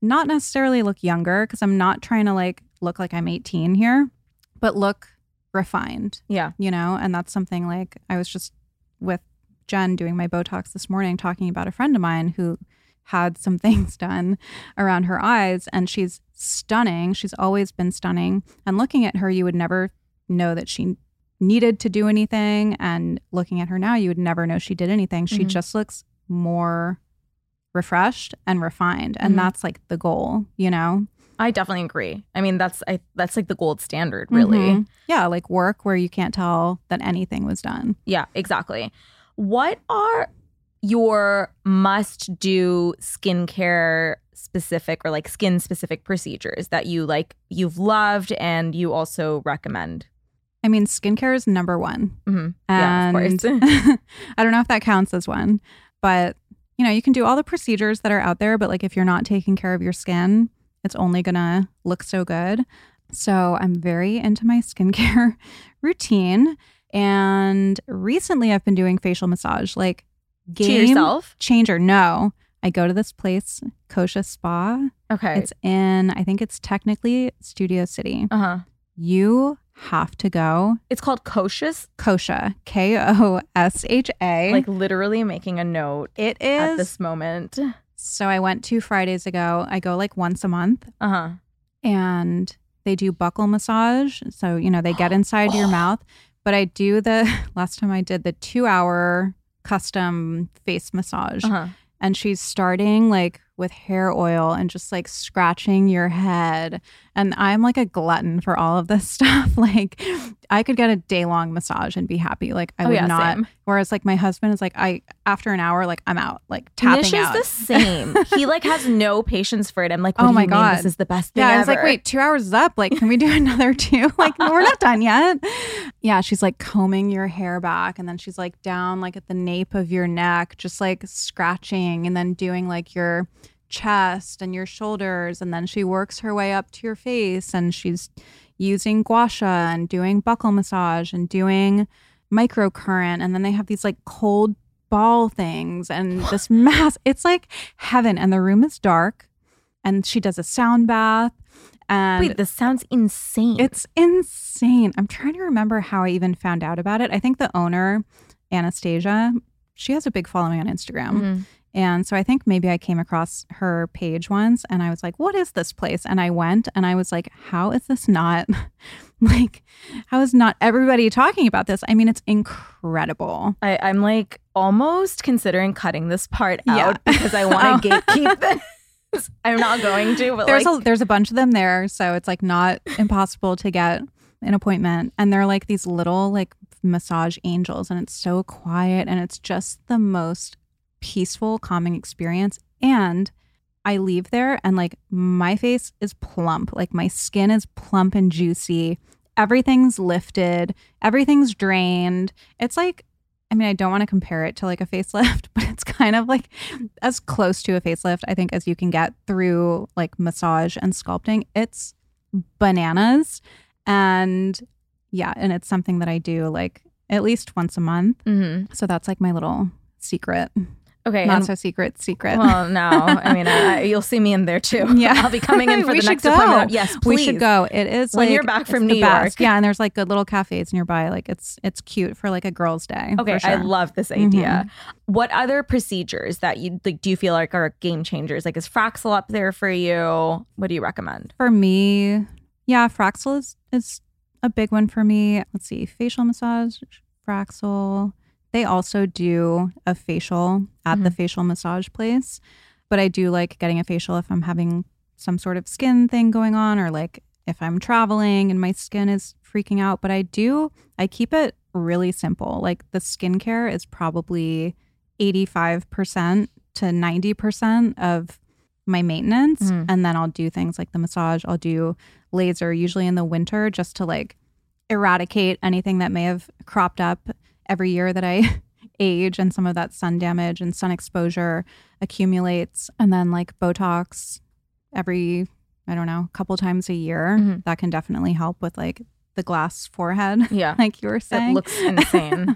not necessarily look younger because I'm not trying to like look like I'm 18 here, but look refined. Yeah. You know, and that's something like I was just with Jen doing my Botox this morning talking about a friend of mine who had some things done around her eyes and she's stunning. She's always been stunning. And looking at her, you would never know that she needed to do anything. And looking at her now, you would never know she did anything. She Mhm. just looks more refreshed and refined. And Mhm. that's like the goal, you know? I definitely agree. I mean, that's I that's like the gold standard, really. Mhm. Yeah, like work where you can't tell that anything was done. Yeah, exactly. What are your must do skincare specific or like skin specific procedures that you like you've loved and you also recommend? I mean, skincare is number one. Mhm. Yeah, of course. I don't know if that counts as one, but you know, you can do all the procedures that are out there, but like if you're not taking care of your skin, it's only gonna look so good. So I'm very into my skincare routine. And recently I've been doing facial massage, like To game yourself? changer. No, I go to this place, Kosha Spa. Okay. It's in, I think it's technically Studio City. Uh huh. You have to go. It's called Kosha's. Kosha, K O S H A. Like literally making a note It is at this moment. So I went two Fridays ago. I go like once a month Uh huh. and they do buccal massage. So, you know, they get inside your mouth. But I do the last time I did the two hour custom face massage. Uh huh. And she's starting like with hair oil and just like scratching your head. And I'm like a glutton for all of this stuff. Like I could get a day long massage and be happy. Like I Oh, would yeah, not. same. Whereas like my husband is like, I after an hour, like I'm out, like tapping Nish out. is the same. he like has no patience for it. I'm like, Oh my you mean God. this is the best thing Yeah, I was like, wait, two hours is up. Like, can we do another two? Like, no, we're not done yet. Yeah, she's like combing your hair back, and then she's like down, like at the nape of your neck, just like scratching, and then doing like your chest and your shoulders, and then she works her way up to your face, and she's using gua sha and doing buccal massage and doing microcurrent, and then they have these like cold ball things and this mass. It's like heaven, and the room is dark and she does a sound bath. And Wait, this sounds insane. it's insane. I'm trying to remember how I even found out about it. I think the owner, Anastasia, she has a big following on Instagram. Mhm. And so I think maybe I came across her page once and I was like, what is this place? And I went and I was like, how is this not like, how is not everybody talking about this? I mean, it's incredible. I, I'm like almost considering cutting this part out Yeah. because I want to oh. gatekeep this. I'm not going to, but there's like, a there's a bunch of them there, so it's like not impossible to get an appointment. And they're like these little like massage angels, and it's so quiet, and it's just the most peaceful, calming experience. And I leave there, and like my face is plump, like my skin is plump and juicy. Everything's lifted, everything's drained. It's like I mean, I don't want to compare it to like a facelift, but it's kind of like as close to a facelift, I think, as you can get through like massage and sculpting. It's bananas. And yeah, and it's something that I do like at least once a month. Mhm. So that's like my little secret. Okay. Not and- so secret, secret. well, no, I mean, I, you'll see me in there too. Yeah. I'll be coming in for the next go. appointment. Yes, please. we should go. It is When like, you're back from New best. York. Yeah, and there's like good little cafes nearby. Like it's it's cute for like a girls' day. Okay, for I love this idea. Mhm. What other procedures that you like do you feel like are game changers? Like is Fraxel up there for you? What do you recommend? For me, yeah, Fraxel is, is a big one for me. Let's see, facial massage, Fraxel. They also do a facial at the facial massage place, but I do like getting a facial if I'm having some sort of skin thing going on or like if I'm traveling and my skin is freaking out. But I do, I keep it really simple. Like the skincare is probably 85% to 90% of my maintenance. Mhm. And then I'll do things like the massage, I'll do laser, usually in the winter, just to like eradicate anything that may have cropped up every year that I age and some of that sun damage and sun exposure accumulates. And then like Botox every, I don't know, a couple times a year. Mhm. That can definitely help with like the glass forehead, Yeah. like you were saying. It looks insane.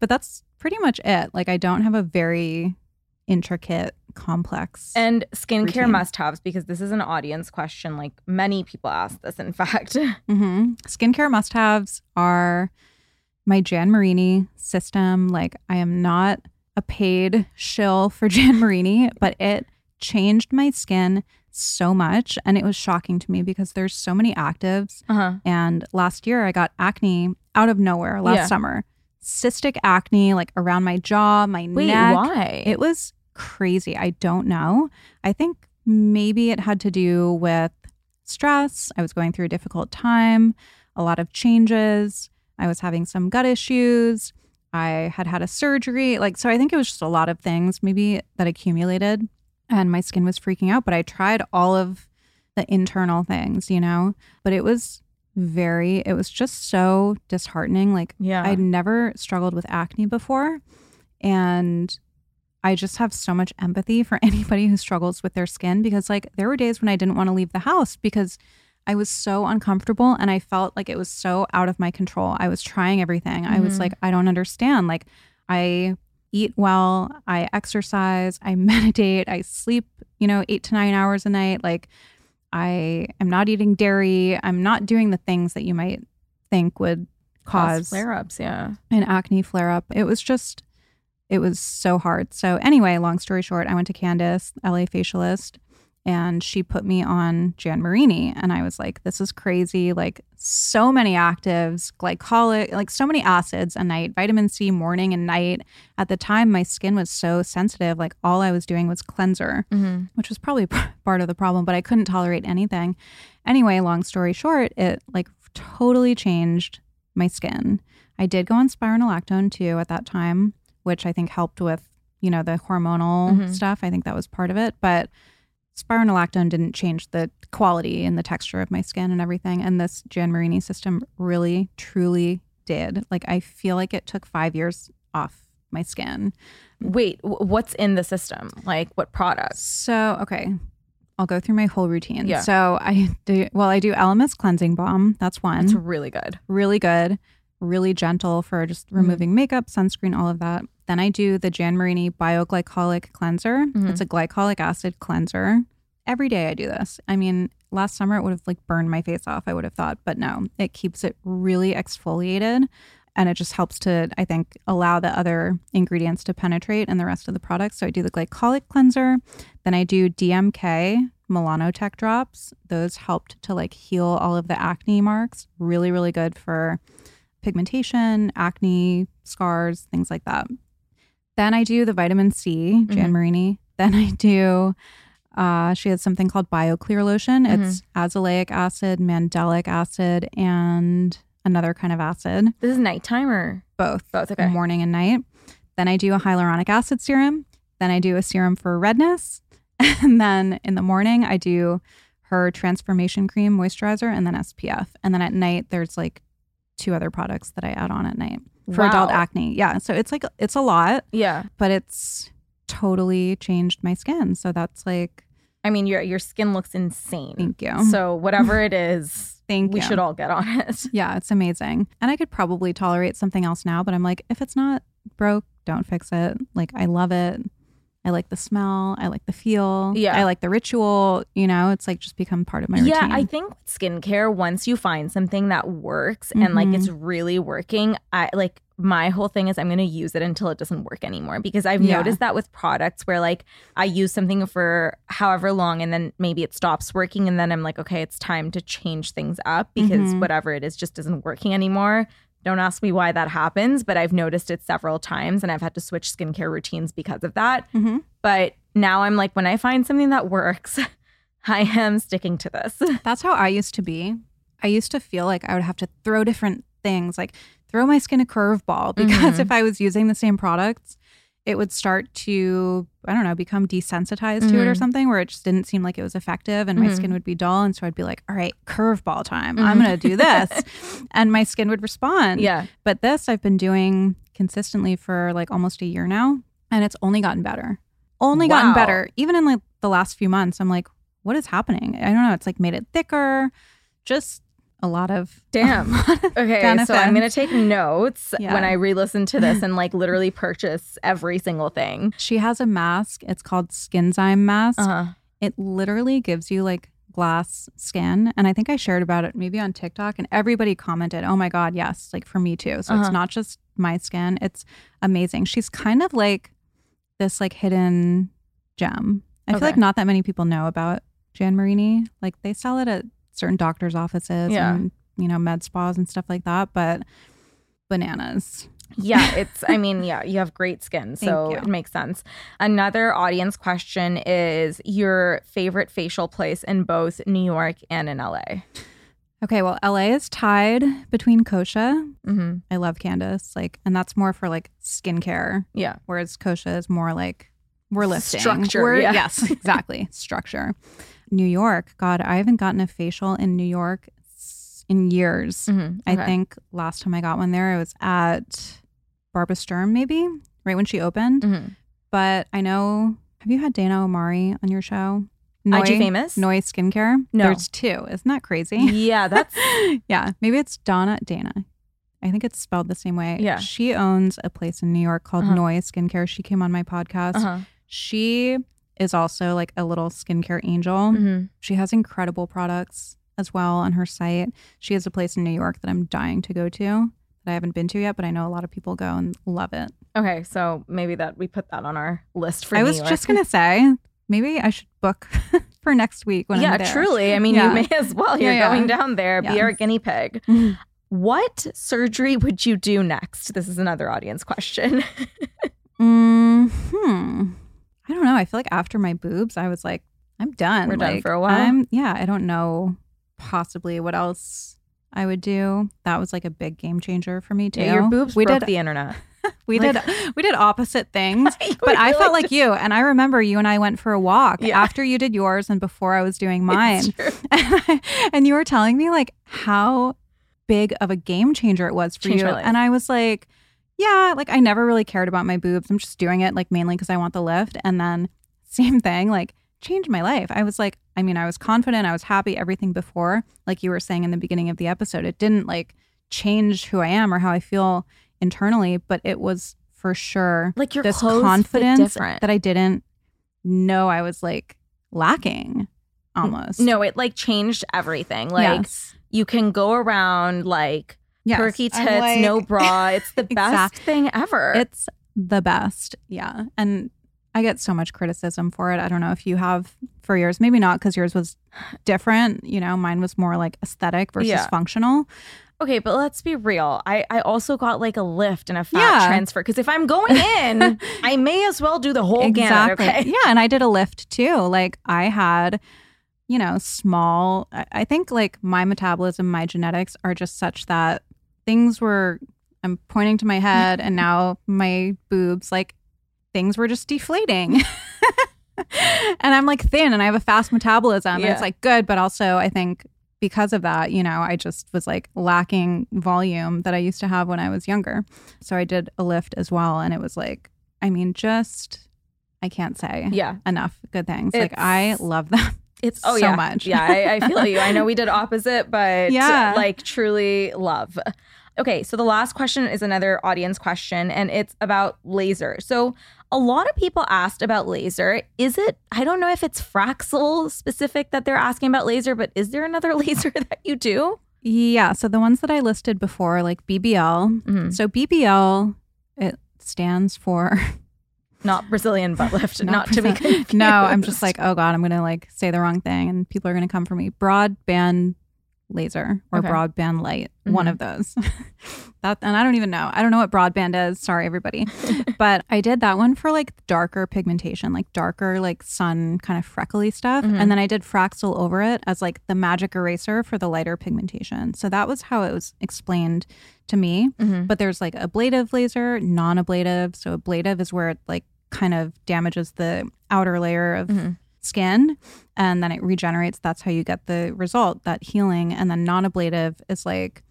but that's pretty much it. Like I don't have a very intricate, complex. and skincare must haves, because this is an audience question. Like many people ask this, in fact. hmm Skincare must haves are my Jan Marini system. Like, I am not a paid shill for Jan Marini, but it changed my skin so much. And it was shocking to me because there's so many actives. Uh-huh. And last year I got acne out of nowhere last Yeah. summer. Cystic acne, like around my jaw, my Wait, neck. why? It was crazy. I don't know. I think maybe it had to do with stress. I was going through a difficult time, a lot of changes. I was having some gut issues. I had had a surgery. Like, so I think it was just a lot of things maybe that accumulated and my skin was freaking out. But I tried all of the internal things, you know, but it was very, it was just so disheartening. Like, Yeah. I'd never struggled with acne before. And I just have so much empathy for anybody who struggles with their skin because, like, there were days when I didn't want to leave the house because I was so uncomfortable and I felt like it was so out of my control. I was trying everything. I was Mhm. like, I don't understand. Like, I eat well, I exercise, I meditate, I sleep, you know, eight to nine hours a night. Like, I am not eating dairy. I'm not doing the things that you might think would cause flare ups. Yeah. an acne flare up. It was just, it was so hard. So, anyway, long story short, I went to Candace, LA facialist, and she put me on Jan Marini. And I was like, this is crazy. Like, so many actives, glycolic, like so many acids a night, vitamin C morning and night. At the time, my skin was so sensitive. Like, all I was doing was cleanser Mm-hmm. which was probably part of the problem, but I couldn't tolerate anything. Anyway, long story short, it like totally changed my skin. I did go on spironolactone too at that time, which I think helped with, you know, the hormonal Mhm. stuff. I think that was part of it, but spironolactone didn't change the quality and the texture of my skin and everything. And this Jan Marini system really, truly did. Like, I feel like it took five years off my skin. Wait, what's in the system? Like what products? So, okay. I'll go through my whole routine. Yeah. So I do well, I do Elemis cleansing balm. That's one. It's really good. really good, really gentle for just Mm-hmm. removing makeup, sunscreen, all of that. Then I do the Jan Marini bioglycolic cleanser. Mhm. It's a glycolic acid cleanser. Every day I do this. I mean, last summer it would have like burned my face off, I would have thought, but no, it keeps it really exfoliated and it just helps to I think allow the other ingredients to penetrate in the rest of the products. So I do the glycolic cleanser, then I do DMK Melanotech drops. Those helped to like heal all of the acne marks. Really really good for pigmentation, acne, scars, things like that. Then I do the vitamin C, Jan Mhm. Marini. Then I do, uh, she has something called BioClear lotion. Mm-hmm. It's azelaic acid, mandelic acid, and another kind of acid, This is nighttime or both, both? Okay. morning and night. Then I do a hyaluronic acid serum. Then I do a serum for redness. And then in the morning, I do her transformation cream moisturizer and then SPF. And then at night, there's like two other products that I add on at night for adult acne. Yeah. So it's like, it's a lot, Yeah. but it's totally changed my skin. So that's like, I mean, your your skin looks insane. thank you. So whatever it is, Thank we you. should all get on it. Yeah, it's amazing. And I could probably tolerate something else now, but I'm like, if it's not broke, don't fix it. Like, I love it. I like the smell. I like the feel. Yeah. I like the ritual. You know, it's like just become part of my yeah, routine. I think with skincare, once you find something that works and like it's really working, I like my whole thing is I'm going to use it until it doesn't work anymore because I've Yeah. noticed that with products where like I use something for however long and then maybe it stops working and then I'm like okay it's time to change things up because Mhm. whatever it is just isn't working anymore. Don't ask me why that happens, but I've noticed it several times and I've had to switch skincare routines because of that. Mhm. But now I'm like when I find something that works, I am sticking to this. That's how I used to be. I used to feel like I would have to throw different things, like throw my skin a curveball, because Mhm. if I was using the same products, it would start to, I don't know, become desensitized to it or Mhm. something where it just didn't seem like it was effective and my Mhm. skin would be dull. And so I'd be like, all right, curveball time. I'm Mhm. going to do this. and my skin would respond. yeah. But this I've been doing consistently for like almost a year now, and it's only gotten better. Only gotten better. Even in like the last few months, I'm like, what is happening? I don't know. It's like made it thicker, just a lot of damn. okay, benefits. so I'm gonna take notes Yeah. when I re-listen to this and like literally purchase every single thing. She has a mask. It's called Skinzyme mask. Uh-huh. It literally gives you like glass skin. And I think I shared about it maybe on TikTok and everybody commented, oh my God, yes, like for me too. So Uh-huh. it's not just my skin, it's amazing. She's kind of like this like hidden gem. I feel like not that many people know about Jan Marini. Like they sell it at certain doctors' offices Yeah. and, you know, med spas and stuff like that. But bananas. Yeah, it's I mean, yeah, you have great skin, so it makes sense. Another audience question is your favorite facial place in both New York and in LA. Okay, well, LA is tied between Kosha. Mm-hmm. I love Candace, like, and that's more for like skincare. Yeah. Whereas Kosha is more like we're lifting Structure, We're- yeah. Yes, exactly. Structure. New York. God, I haven't gotten a facial in New York in years. Mhm, I think last time I got one there, it was at Barbara Sturm, maybe right when she opened. Mhm. But I know. Have you had Dana Omari on your show? IG Famous? Noi Skincare. No. There's two. Isn't that crazy? Yeah, that's yeah, maybe it's Donna Dana. I think it's spelled the same way. Yeah. She owns a place in New York called Uh-huh. Noi Skincare. She came on my podcast. uh-huh. She is also like a little skincare angel. Mhm. She has incredible products as well on her site. She has a place in New York that I'm dying to go to that I haven't been to yet, but I know a lot of people go and love it. Okay, so maybe that we put that on our list for I New was York. just gonna say maybe I should book for next week when yeah, I'm there. Yeah, truly. I mean, Yeah. you may as well. You're Yeah, yeah. going down there. Be our guinea pig. Mhm. What surgery would you do next? This is another audience question. Mm, hmm. I don't know. I feel like after my boobs, I was like, I'm done. We're done for a while? I'm, yeah, I don't know possibly what else I would do. That was like a big game changer for me too. Yeah, your boobs we broke did the internet. we like- did we did opposite things, but I felt like you. And I remember you and I went for a walk Yeah. after you did yours and before I was doing mine. And, I- and you were telling me like how big of a game changer it was for Changed you. And I was like, yeah, like I never really cared about my boobs. I'm just doing it like mainly because I want the lift. And then same thing, like changed my life. I was like, I mean, I was confident, I was happy, everything before, like you were saying in the beginning of the episode, it didn't like change who I am or how I feel internally, but it was for sure Like your this confidence that I didn't know I was like lacking almost. No, it like changed everything. Like yes. you can go around like Yes. perky tits, like- no bra. It's the best thing ever. It's the best. Yeah. And I get so much criticism for it. I don't know if you have for yours. Maybe not because yours was different. You know, mine was more like aesthetic versus Yeah. functional. okay, but let's be real. I I also got like a lift and a fat Yeah. transfer because if I'm going in, I may as well do the whole gamut. Okay. Yeah. And I did a lift too. Like I had, you know, small, I I think like my metabolism, my genetics are just such that things were, I'm pointing to my head and now my boobs, like things were just deflating. and I'm like thin and I have a fast metabolism. And it's like good, but also I think because of that, you know, I just was like lacking volume that I used to have when I was younger. So I did a lift as well. And it was like, I mean, just, I can't say Yeah. enough good things. like, I love them. It's oh so yeah, much. Yeah, I, I feel you. I know we did opposite, but Yeah. like truly love. Okay, so the last question is another audience question, and it's about laser. So a lot of people asked about laser. Is it? I don't know if it's Fraxel specific that they're asking about laser, but is there another laser that you do? Yeah. So the ones that I listed before, like BBL. Mhm. So BBL, it stands for Not Brazilian butt lift. Not, Not to be confused. No, I'm just like, oh God, I'm going to like say the wrong thing and people are going to come for me. Broadband laser or Okay. broadband light, one Mhm. of those. that and I don't even know. I don't know what broadband is. Sorry, everybody. but I did that one for like darker pigmentation, like darker, like sun kind of freckly stuff. Mhm. And then I did Fraxel over it as like the magic eraser for the lighter pigmentation. So that was how it was explained to me. Mhm. But there's like ablative laser, non ablative. So ablative is where it like kind of damages the outer layer of Mhm. skin and then it regenerates. That's how you get the result, that healing. And then non ablative is like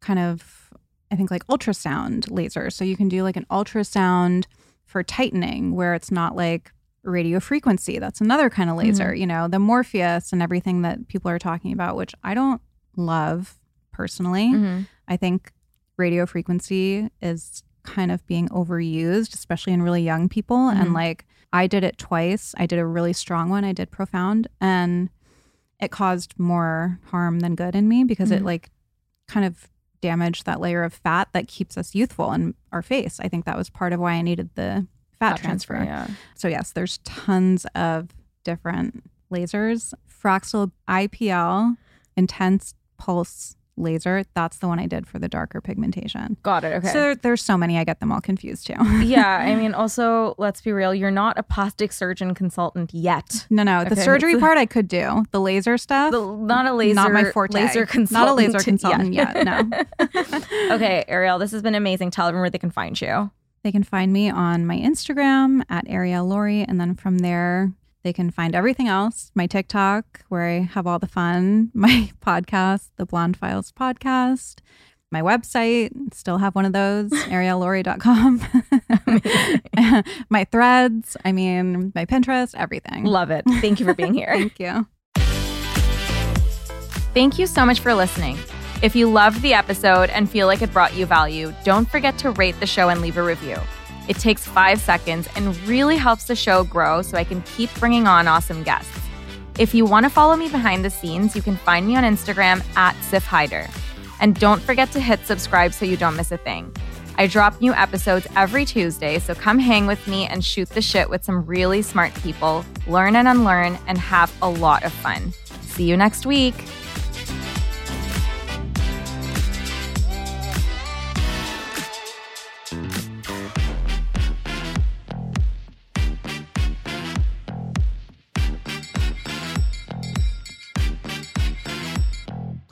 kind of, I think, like ultrasound laser. So you can do like an ultrasound for tightening where it's not like radio frequency. That's another kind of laser, mm-hmm. you know, the Morpheus and everything that people are talking about, which I don't love personally. Mm-hmm. I think radio frequency is kind of being overused, especially in really young people. Mm-hmm. And like I did it twice. I did a really strong one, I did profound, and it caused more harm than good in me because it mm-hmm. like kind of damaged that layer of fat that keeps us youthful in our face. I think that was part of why I needed the fat, fat transfer. transfer yeah. So yes, there's tons of different lasers. Fraxel IPL intense pulse laser. That's the one I did for the darker pigmentation. Got it. Okay. So there, there's so many, I get them all confused too. yeah. I mean, also, let's be real, you're not a plastic surgeon consultant yet. No, no. The surgery part I could do. The laser stuff. The, not a laser. Not my forte. Laser consultant. Not a laser consultant yet. yet no. okay, Arielle, this has been amazing. Tell everyone where they can find you. They can find me on my Instagram at Arielle Lorre. And then from there, they can find everything else my TikTok, where I have all the fun, my podcast, the Blonde Files podcast, my website, still have one of those, ariellelorre.com. my threads, I mean, my Pinterest, everything. Love it. Thank you for being here. Thank you. Thank you so much for listening. If you loved the episode and feel like it brought you value, don't forget to rate the show and leave a review. It takes five seconds and really helps the show grow so I can keep bringing on awesome guests. If you want to follow me behind the scenes, you can find me on Instagram at SiffHaider. And don't forget to hit subscribe so you don't miss a thing. I drop new episodes every Tuesday, so come hang with me and shoot the shit with some really smart people, learn and unlearn, and have a lot of fun. See you next week.